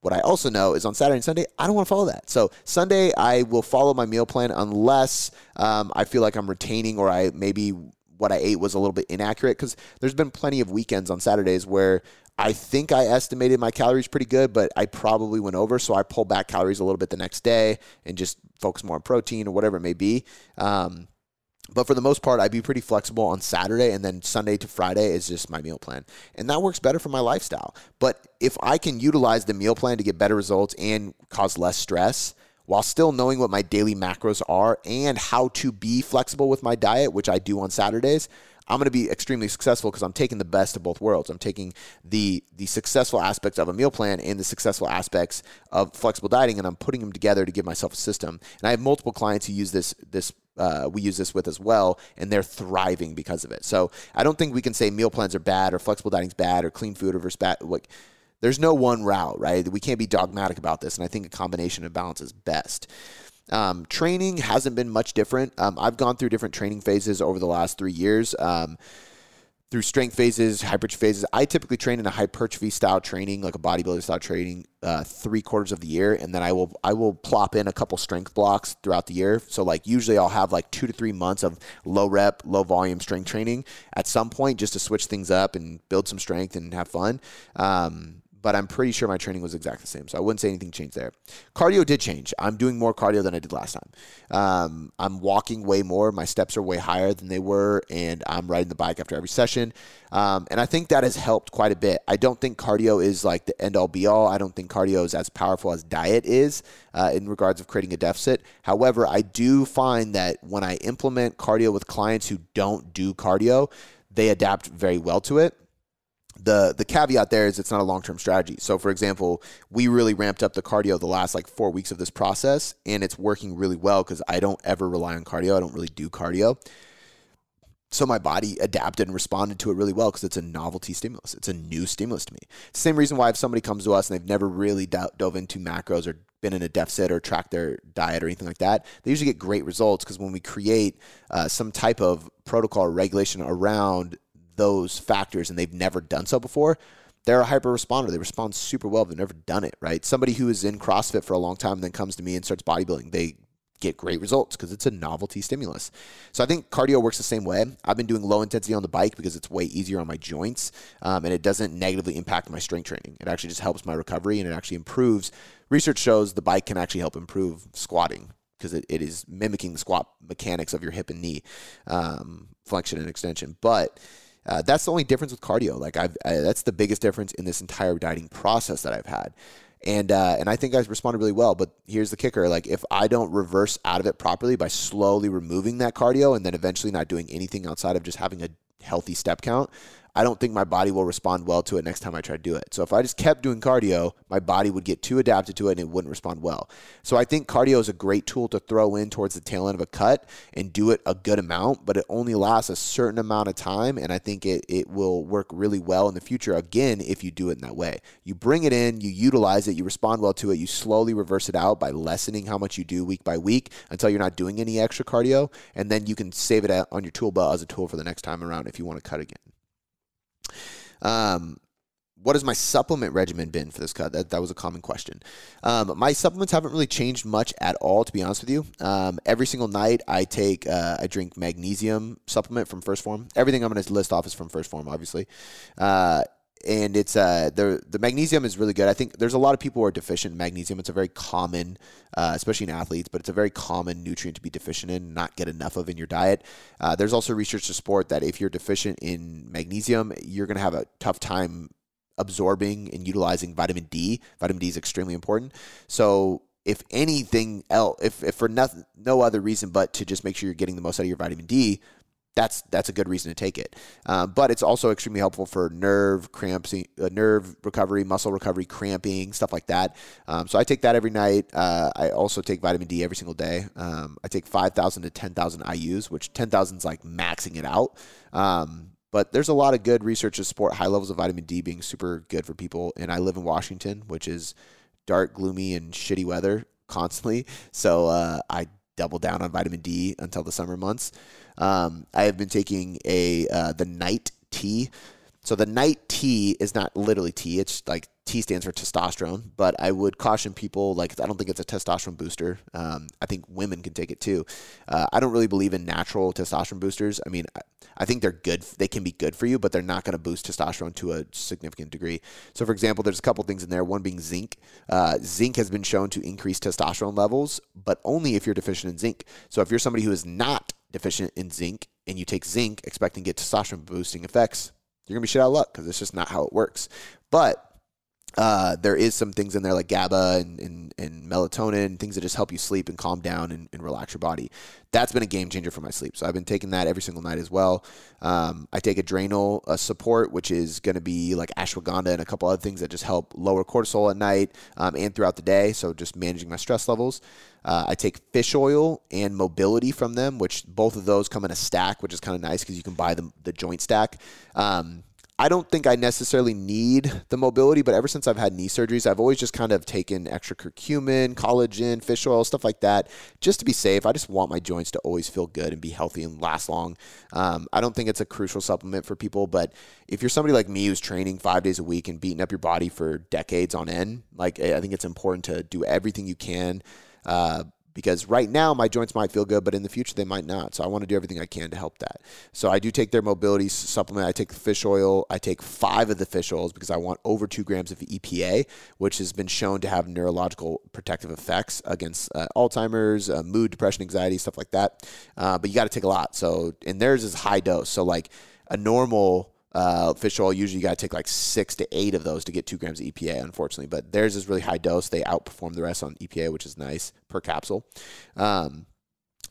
[SPEAKER 1] what I also know is on Saturday and Sunday, I don't want to follow that. So Sunday, I will follow my meal plan unless um, I feel like I'm retaining or I maybe what I ate was a little bit inaccurate because there's been plenty of weekends on Saturdays where I think I estimated my calories pretty good, but I probably went over. So I pull back calories a little bit the next day and just focus more on protein or whatever it may be. Um, but for the most part, I'd be pretty flexible on Saturday, and then Sunday to Friday is just my meal plan. And that works better for my lifestyle. But if I can utilize the meal plan to get better results and cause less stress, while still knowing what my daily macros are and how to be flexible with my diet, which I do on Saturdays, I'm going to be extremely successful because I'm taking the best of both worlds. I'm taking the the successful aspects of a meal plan and the successful aspects of flexible dieting, and I'm putting them together to give myself a system. And I have multiple clients who use this this uh, we use this with as well, and they're thriving because of it. So I don't think we can say meal plans are bad or flexible dining is bad or clean food versus bad. Like, there's no one route, right? We can't be dogmatic about this, and I think a combination of balance is best. Um, training hasn't been much different. Um, I've gone through different training phases over the last three years. Um, through strength phases, hypertrophy phases. I typically train in a hypertrophy style training, like a bodybuilder style training, uh, three quarters of the year, and then I will I will plop in a couple strength blocks throughout the year. So like usually I'll have like two to three months of low rep, low volume strength training at some point just to switch things up and build some strength and have fun. Um, but I'm pretty sure my training was exactly the same. So I wouldn't say anything changed there. Cardio did change. I'm doing more cardio than I did last time. Um, I'm walking way more. My steps are way higher than they were, and I'm riding the bike after every session. Um, and I think that has helped quite a bit. I don't think cardio is like the end all be all. I don't think cardio is as powerful as diet is uh, in regards of creating a deficit. However, I do find that when I implement cardio with clients who don't do cardio, they adapt very well to it the the caveat there is it's not a long term strategy. So, for example, we really ramped up the cardio the last like four weeks of this process, and it's working really well because I don't ever rely on cardio. I don't really do cardio. So my body adapted and responded to it really well because it's a novelty stimulus. It's a new stimulus to me. Same reason why if somebody comes to us and they've never really dove into macros or been in a deficit or tracked their diet or anything like that, they usually get great results because when we create uh, some type of protocol or regulation around those factors and they've never done so before, they're a hyper responder. They respond super well. They've never done it, right? Somebody who is in CrossFit for a long time and then comes to me and starts bodybuilding, they get great results because it's a novelty stimulus. So I think cardio works the same way. I've been doing low intensity on the bike because it's way easier on my joints um, and it doesn't negatively impact my strength training. It actually just helps my recovery and it actually improves. Research shows the bike can actually help improve squatting because it, it is mimicking the squat mechanics of your hip and knee um, flexion and extension. But uh, that's the only difference with cardio. Like I've, I, that's the biggest difference in this entire dieting process that I've had. And uh, and I think I responded really well. But here's the kicker: like if I don't reverse out of it properly by slowly removing that cardio and then eventually not doing anything outside of just having a healthy step count, I don't think my body will respond well to it next time I try to do it. So if I just kept doing cardio, my body would get too adapted to it and it wouldn't respond well. So I think cardio is a great tool to throw in towards the tail end of a cut and do it a good amount, but it only lasts a certain amount of time. And I think it, it will work really well in the future, again, if you do it in that way. You bring it in, you utilize it, you respond well to it, you slowly reverse it out by lessening how much you do week by week until you're not doing any extra cardio. And then you can save it on your tool belt as a tool for the next time around if you want to cut again. Um, what has my supplement regimen been for this cut? That, that was a common question. Um, my supplements haven't really changed much at all, to be honest with you. Um, every single night, I take, uh, I drink magnesium supplement from 1st Phorm. Everything I'm going to list off is from 1st Phorm, obviously. Uh, and it's uh the the magnesium is really good. I think there's a lot of people who are deficient in magnesium. It's a very common, uh, especially in athletes, but it's a very common nutrient to be deficient in, not get enough of in your diet. Uh, there's also research to support that if you're deficient in magnesium, you're going to have a tough time absorbing and utilizing vitamin D. Vitamin D is extremely important. So if anything else, if, if for nothing, no other reason but to just make sure you're getting the most out of your vitamin D, that's that's a good reason to take it. Um, but it's also extremely helpful for nerve cramps, uh, nerve recovery, muscle recovery, cramping, stuff like that. Um, so I take that every night. Uh, I also take vitamin D every single day. Um, I take five thousand to ten thousand IU's, which ten thousand is like maxing it out. Um, but there's a lot of good research to support high levels of vitamin D being super good for people. And I live in Washington, which is dark, gloomy, and shitty weather constantly. So uh, I double down on vitamin D until the summer months. Um, I have been taking a uh, the night tea. So the night tea is not literally tea; it's like T stands for testosterone, but I would caution people like I don't think it's a testosterone booster. Um, I think women can take it too. Uh, I don't really believe in natural testosterone boosters. I mean, I, think they're good. They can be good for you, but they're not going to boost testosterone to a significant degree. So, for example, there's a couple things in there. One being zinc. Uh, zinc has been shown to increase testosterone levels, but only if you're deficient in zinc. So, if you're somebody who is not deficient in zinc and you take zinc expecting to get testosterone boosting effects, you're gonna be shit out of luck because it's just not how it works. But uh, there is some things in there like GABA and, and, and melatonin, things that just help you sleep and calm down and, and, relax your body. That's been a game changer for my sleep. So I've been taking that every single night as well. Um, I take adrenal uh, support, which is going to be like ashwagandha and a couple other things that just help lower cortisol at night um, and throughout the day. So just managing my stress levels. Uh, I take fish oil and mobility from them, which both of those come in a stack, which is kind of nice because you can buy the, the joint stack. Um, I don't think I necessarily need the mobility, but ever since I've had knee surgeries, I've always just kind of taken extra curcumin, collagen, fish oil, stuff like that, just to be safe. I just want my joints to always feel good and be healthy and last long. Um, I don't think it's a crucial supplement for people, but if you're somebody like me who's training five days a week and beating up your body for decades on end, like I think it's important to do everything you can. Uh, because right now my joints might feel good, but in the future they might not. So I want to do everything I can to help that. So I do take their mobility supplement. I take the fish oil. I take five of the fish oils because I want over two grams of EPA, which has been shown to have neurological protective effects against uh, Alzheimer's, uh, mood, depression, anxiety, stuff like that. Uh, but you got to take a lot. So and theirs is high dose. So like a normal uh, fish oil, usually you got to take like six to eight of those to get two grams of EPA, unfortunately. But theirs is really high dose. They outperform the rest on EPA, which is nice per capsule. Um,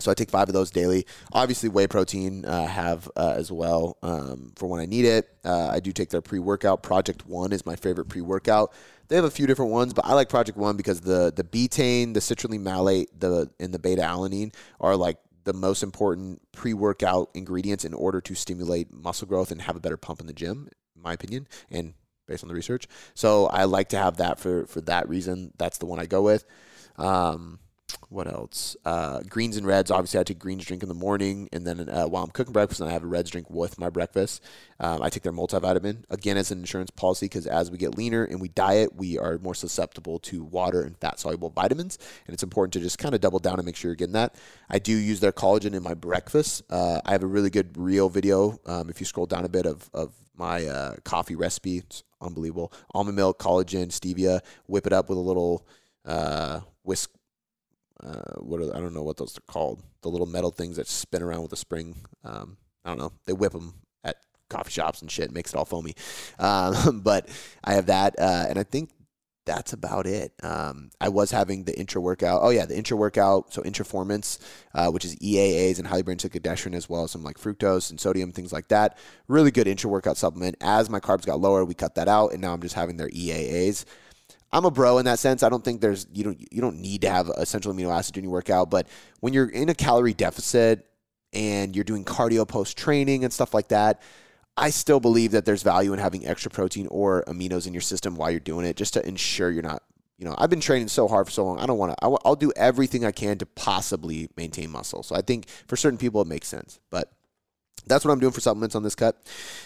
[SPEAKER 1] so I take five of those daily. Obviously, whey protein uh, have uh, as well um, for when I need it. Uh, I do take their pre workout. Project One is my favorite pre workout. They have a few different ones, but I like Project One because the the betaine, the citrulline malate, the and the beta alanine are like the most important pre workout ingredients in order to stimulate muscle growth and have a better pump in the gym, in my opinion, and based on the research. So I like to have that for, for that reason. That's the one I go with. Um, what else? Uh, greens and reds. Obviously, I take greens drink in the morning, and then uh, while I'm cooking breakfast, and I have a reds drink with my breakfast. Um, I take their multivitamin again as an insurance policy because as we get leaner and we diet, we are more susceptible to water and fat soluble vitamins, and it's important to just kind of double down and make sure you're getting that. I do use their collagen in my breakfast. Uh, I have a really good reel video. Um, if you scroll down a bit of of my uh, coffee recipe, it's unbelievable. Almond milk, collagen, stevia. Whip it up with a little uh, whisk uh, what are, I don't know what those are called. The little metal things that spin around with a spring. Um, I don't know. They whip them at coffee shops and shit. Makes it all foamy. Um, but I have that, uh, and I think that's about it. Um, I was having the intra workout. Oh yeah, the intra workout. So Intraformance, uh, which is EAAs and cyclodextrin as well as some like fructose and sodium things like that. Really good intra workout supplement. As my carbs got lower, we cut that out, and now I'm just having their EAAs. I'm a bro in that sense. I don't think there's you don't you don't need to have essential amino acid in your workout, but when you're in a calorie deficit and you're doing cardio post training and stuff like that, I still believe that there's value in having extra protein or aminos in your system while you're doing it, just to ensure you're not. You know, I've been training so hard for so long. I don't want to. I'll do everything I can to possibly maintain muscle. So I think for certain people it makes sense, but that's what I'm doing for supplements on this cut.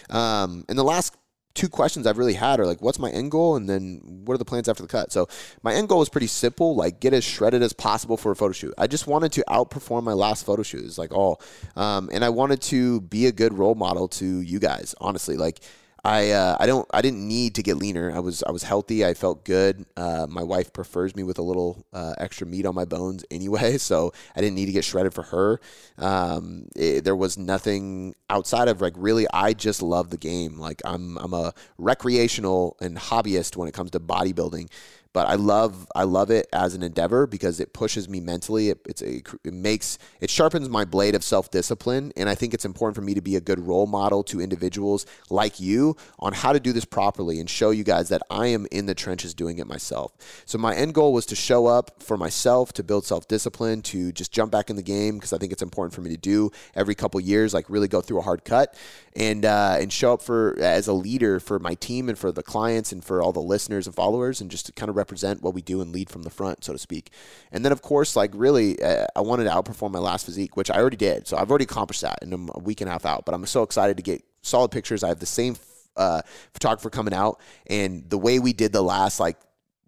[SPEAKER 1] Um, and the last two questions I've really had are like, what's my end goal? And then what are the plans after the cut? So my end goal is pretty simple, like get as shredded as possible for a photo shoot. I just wanted to outperform my last photo shoot. It's like all, um, and I wanted to be a good role model to you guys, honestly. Like, I uh, I don't I didn't need to get leaner. I was I was healthy. I felt good. Uh, my wife prefers me with a little uh, extra meat on my bones anyway, so I didn't need to get shredded for her. Um, it, there was nothing outside of like really. I just love the game. Like I'm I'm a recreational and hobbyist when it comes to bodybuilding but I love I love it as an endeavor because it pushes me mentally. It, it's a, it makes it sharpens my blade of self discipline, and I think it's important for me to be a good role model to individuals like you on how to do this properly and show you guys that I am in the trenches doing it myself. So my end goal was to show up for myself, to build self discipline, to just jump back in the game because I think it's important for me to do every couple years, like really go through a hard cut and uh, and show up for as a leader for my team and for the clients and for all the listeners and followers, and just to kind of represent what we do and lead from the front, so to speak. And then, of course, like really, uh, I wanted to outperform my last physique, which I already did. So I've already accomplished that in a week and a half out. But I'm so excited to get solid pictures. I have the same uh, photographer coming out, and the way we did the last like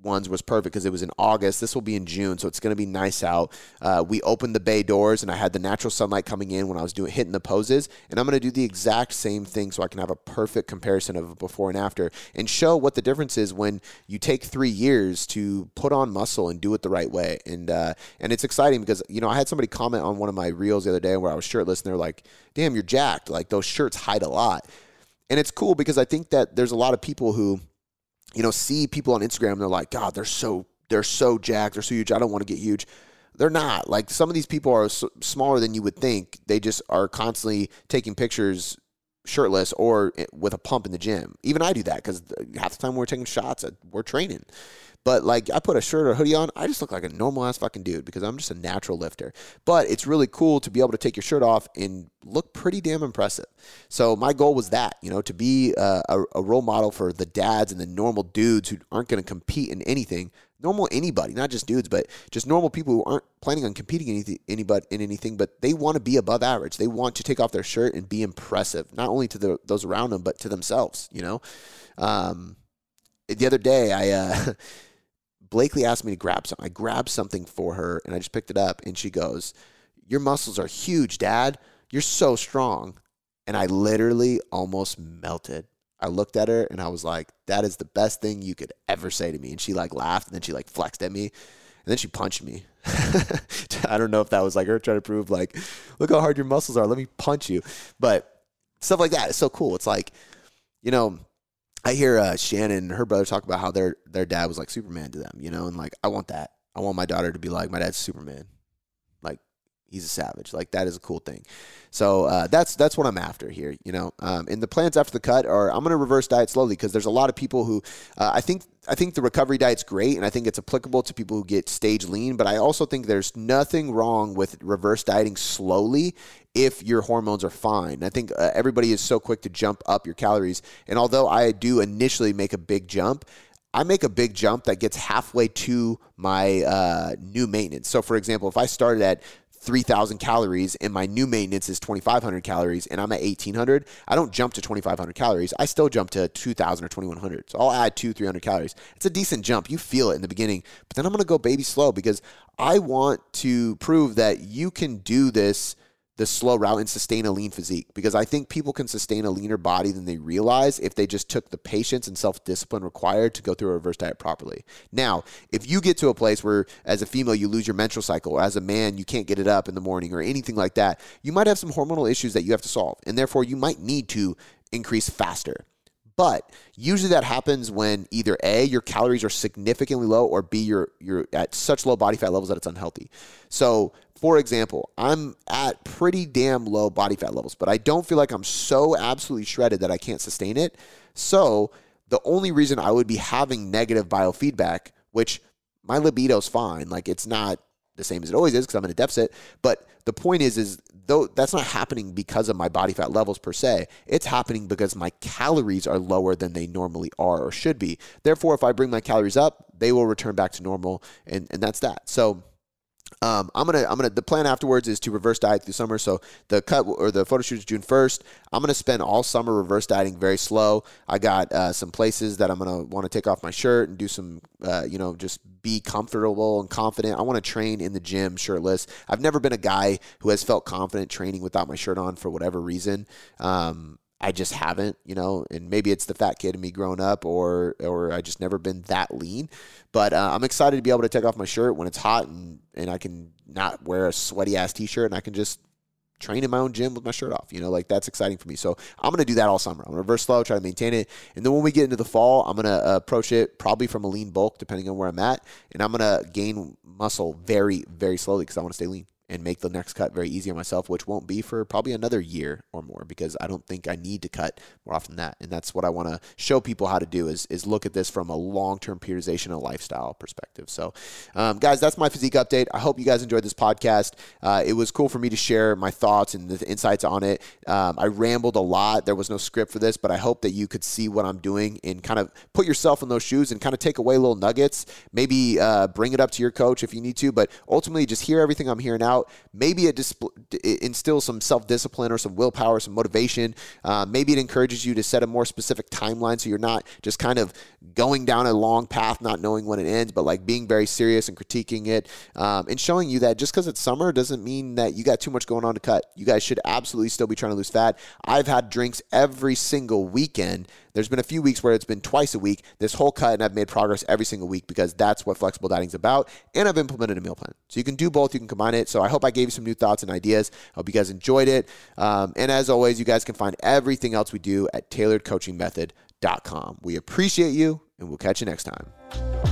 [SPEAKER 1] ones was perfect because it was in August. This will be in June, so it's going to be nice out. Uh, we opened the bay doors, and I had the natural sunlight coming in when I was doing hitting the poses, and I'm going to do the exact same thing so I can have a perfect comparison of before and after, and show what the difference is when you take three years to put on muscle and do it the right way. And uh, and it's exciting because you know I had somebody comment on one of my reels the other day where I was shirtless, and they're like, "Damn, you're jacked! Like those shirts hide a lot." And it's cool because I think that there's a lot of people who you know, see people on Instagram they're like, God, they're so they're so jacked, they're so huge. I don't want to get huge. They're not. Like some of these people are smaller than you would think. They just are constantly taking pictures shirtless or eh, with a pump in the gym. Even I do that because half the time we're taking shots, we're training. But like I put a shirt or hoodie on, I just look like a normal ass fucking dude because I'm just a natural lifter. But it's really cool to be able to take your shirt off and look pretty damn impressive. So my goal was that, you know, to be a, a, a role model for the dads and the normal dudes who aren't going to compete in anything. Normal anybody, not just dudes, but just normal people who aren't planning on competing in anything, anybody in anything, but they want to be above average. They want to take off their shirt and be impressive, not only to the, those around them, but to themselves. You know, um, the other day I. Uh, Blakely asked me to grab something. I grabbed something for her and I just picked it up and she goes, Your muscles are huge, Dad. You're so strong. And I literally almost melted. I looked at her and I was like, That is the best thing you could ever say to me. And she like laughed and then she like flexed at me and then she punched me. I don't know if that was like her trying to prove, like, look how hard your muscles are. Let me punch you. But stuff like that is so cool. It's like, you know, I hear uh, Shannon and her brother talk about how their their dad was like Superman to them, you know, and like I want that. I want my daughter to be like my dad's Superman, he's a savage. Like that is a cool thing. So uh, that's that's what I'm after here, you know. Um, and the plans after the cut are I'm going to reverse diet slowly because there's a lot of people who uh, I think I think the recovery diet's great and I think it's applicable to people who get stage lean. But I also think there's nothing wrong with reverse dieting slowly if your hormones are fine. I think uh, everybody is so quick to jump up your calories. And although I do initially make a big jump, I make a big jump that gets halfway to my uh, new maintenance. So, for example, if I started at 3,000 calories and my new maintenance is 2,500 calories and I'm at 1,800, I don't jump to 2,500 calories. I still jump to 2,000 or 2,100. So I'll add two, 300 calories. It's a decent jump. You feel it in the beginning, but then I'm going to go baby slow because I want to prove that you can do this – the slow route and sustain a lean physique because I think people can sustain a leaner body than they realize if they just took the patience and self discipline required to go through a reverse diet properly. Now, if you get to a place where as a female you lose your menstrual cycle or as a man you can't get it up in the morning or anything like that, you might have some hormonal issues that you have to solve and therefore you might need to increase faster. But usually that happens when either A, your calories are significantly low, or B, you're you're at such low body fat levels that it's unhealthy. So for example, I'm at pretty damn low body fat levels, but I don't feel like I'm so absolutely shredded that I can't sustain it. So the only reason I would be having negative biofeedback, which my libido's fine, like it's not the same as it always is because I'm in a deficit. But the point is, is though that's not happening because of my body fat levels per se. It's happening because my calories are lower than they normally are or should be. Therefore, if I bring my calories up, they will return back to normal, and and that's that. So um, I'm gonna I'm gonna the plan afterwards is to reverse diet through summer. So the cut or the photo shoot is June 1st. I'm gonna spend all summer reverse dieting very slow. I got uh, some places that I'm gonna want to take off my shirt and do some uh, you know just be comfortable and confident. I want to train in the gym shirtless. I've never been a guy who has felt confident training without my shirt on for whatever reason. Um, I just haven't, you know, and maybe it's the fat kid in me growing up, or or I just never been that lean. But uh, I'm excited to be able to take off my shirt when it's hot and and I can not wear a sweaty ass t-shirt and I can just train in my own gym with my shirt off. You know, like that's exciting for me. So I'm to do that all summer. I'm to reverse slow, try to maintain it. And then when we get into the fall, I'm to uh, approach it probably from a lean bulk, depending on where I'm at. And I'm to gain muscle very, very slowly because I want to stay lean and make the next cut very easy on myself, which won't be for probably another year or more because I don't think I need to cut more often than that. And that's what I want to show people how to do is, is look at this from a long-term periodization and lifestyle perspective. So um, guys, that's my physique update. I hope you guys enjoyed this podcast. Uh, it was cool for me to share my thoughts and the insights on it. Um, I rambled a lot. There was no script for this, but I hope that you could see what I'm doing and kind of put yourself in those shoes and kind of take away little nuggets. Maybe uh, bring it up to your coach if you need to, but ultimately just hear everything I'm hearing out out. Maybe it, disp- it instills some self discipline or some willpower, some motivation. Uh, maybe it encourages you to set a more specific timeline so you're not just kind of going down a long path, not knowing when it ends, but like being very serious and critiquing it um, and showing you that just because it's summer doesn't mean that you got too much going on to cut. You guys should absolutely still be trying to lose fat. I've had drinks every single weekend there's been a few weeks where it's been twice a week. This whole cut, and I've made progress every single week because that's what flexible dieting is about. And I've implemented a meal plan. So you can do both, you can combine it. So I hope I gave you some new thoughts and ideas. I hope you guys enjoyed it. Um, and as always, you guys can find everything else we do at tailoredcoachingmethod.com. We appreciate you, and we'll catch you next time.